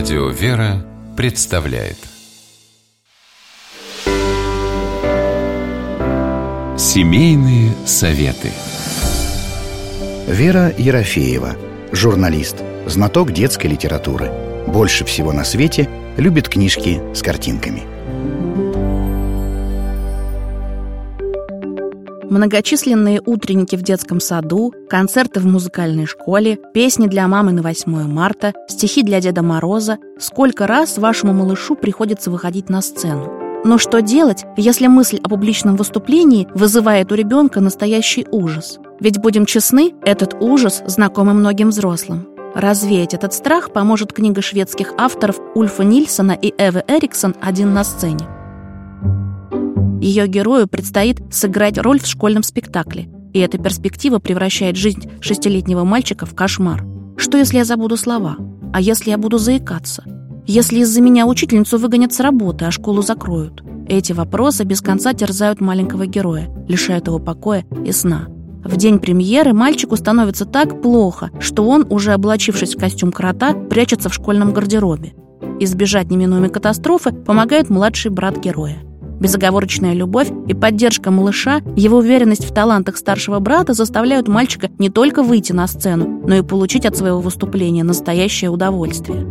Радио «Вера» представляет. Семейные советы. Вера Ерофеева, журналист, знаток детской литературы. Больше всего на свете любит книжки с картинками – Многочисленные утренники в детском саду, концерты в музыкальной школе, песни для мамы на 8 марта, стихи для Деда Мороза. Сколько раз вашему малышу приходится выходить на сцену? Но что делать, если мысль о публичном выступлении вызывает у ребенка настоящий ужас? Ведь, будем честны, этот ужас знакомый многим взрослым. Развеять этот страх поможет книга шведских авторов Ульфа Нильсона и Эвы Эриксон «Один на сцене». Ее герою предстоит сыграть роль в школьном спектакле, и эта перспектива превращает жизнь шестилетнего мальчика в кошмар. Что, если я забуду слова? А если я буду заикаться? Если из-за меня учительницу выгонят с работы, а школу закроют? Эти вопросы без конца терзают маленького героя, лишают его покоя и сна. В день премьеры мальчику становится так плохо, что он, уже облачившись в костюм крота, прячется в школьном гардеробе. Избежать неминуемой катастрофы помогает младший брат героя. Безоговорочная любовь и поддержка малыша, его уверенность в талантах старшего брата заставляют мальчика не только выйти на сцену, но и получить от своего выступления настоящее удовольствие.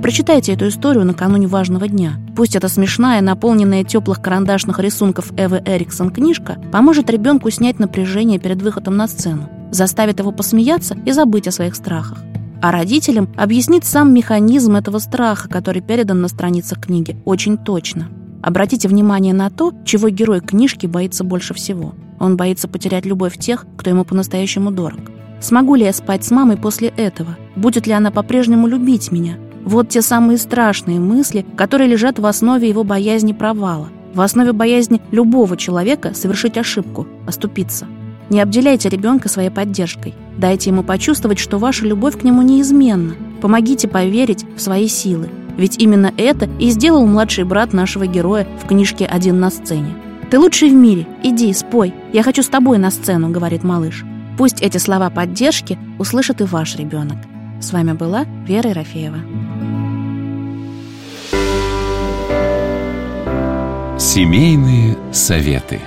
Прочитайте эту историю накануне важного дня. Пусть эта смешная, наполненная теплых карандашных рисунков Эвы Эриксон книжка поможет ребенку снять напряжение перед выходом на сцену, заставит его посмеяться и забыть о своих страхах а родителям объяснит сам механизм этого страха, который передан на страницах книги, очень точно. Обратите внимание на то, чего герой книжки боится больше всего. Он боится потерять любовь тех, кто ему по-настоящему дорог. Смогу ли я спать с мамой после этого? Будет ли она по-прежнему любить меня? Вот те самые страшные мысли, которые лежат в основе его боязни провала, в основе боязни любого человека совершить ошибку, оступиться. Не обделяйте ребенка своей поддержкой. Дайте ему почувствовать, что ваша любовь к нему неизменна. Помогите поверить в свои силы. Ведь именно это и сделал младший брат нашего героя в книжке «Один на сцене». «Ты лучший в мире. Иди, спой. Я хочу с тобой на сцену», — говорит малыш. Пусть эти слова поддержки услышит и ваш ребенок. С вами была Вера Ерофеева. Семейные советы.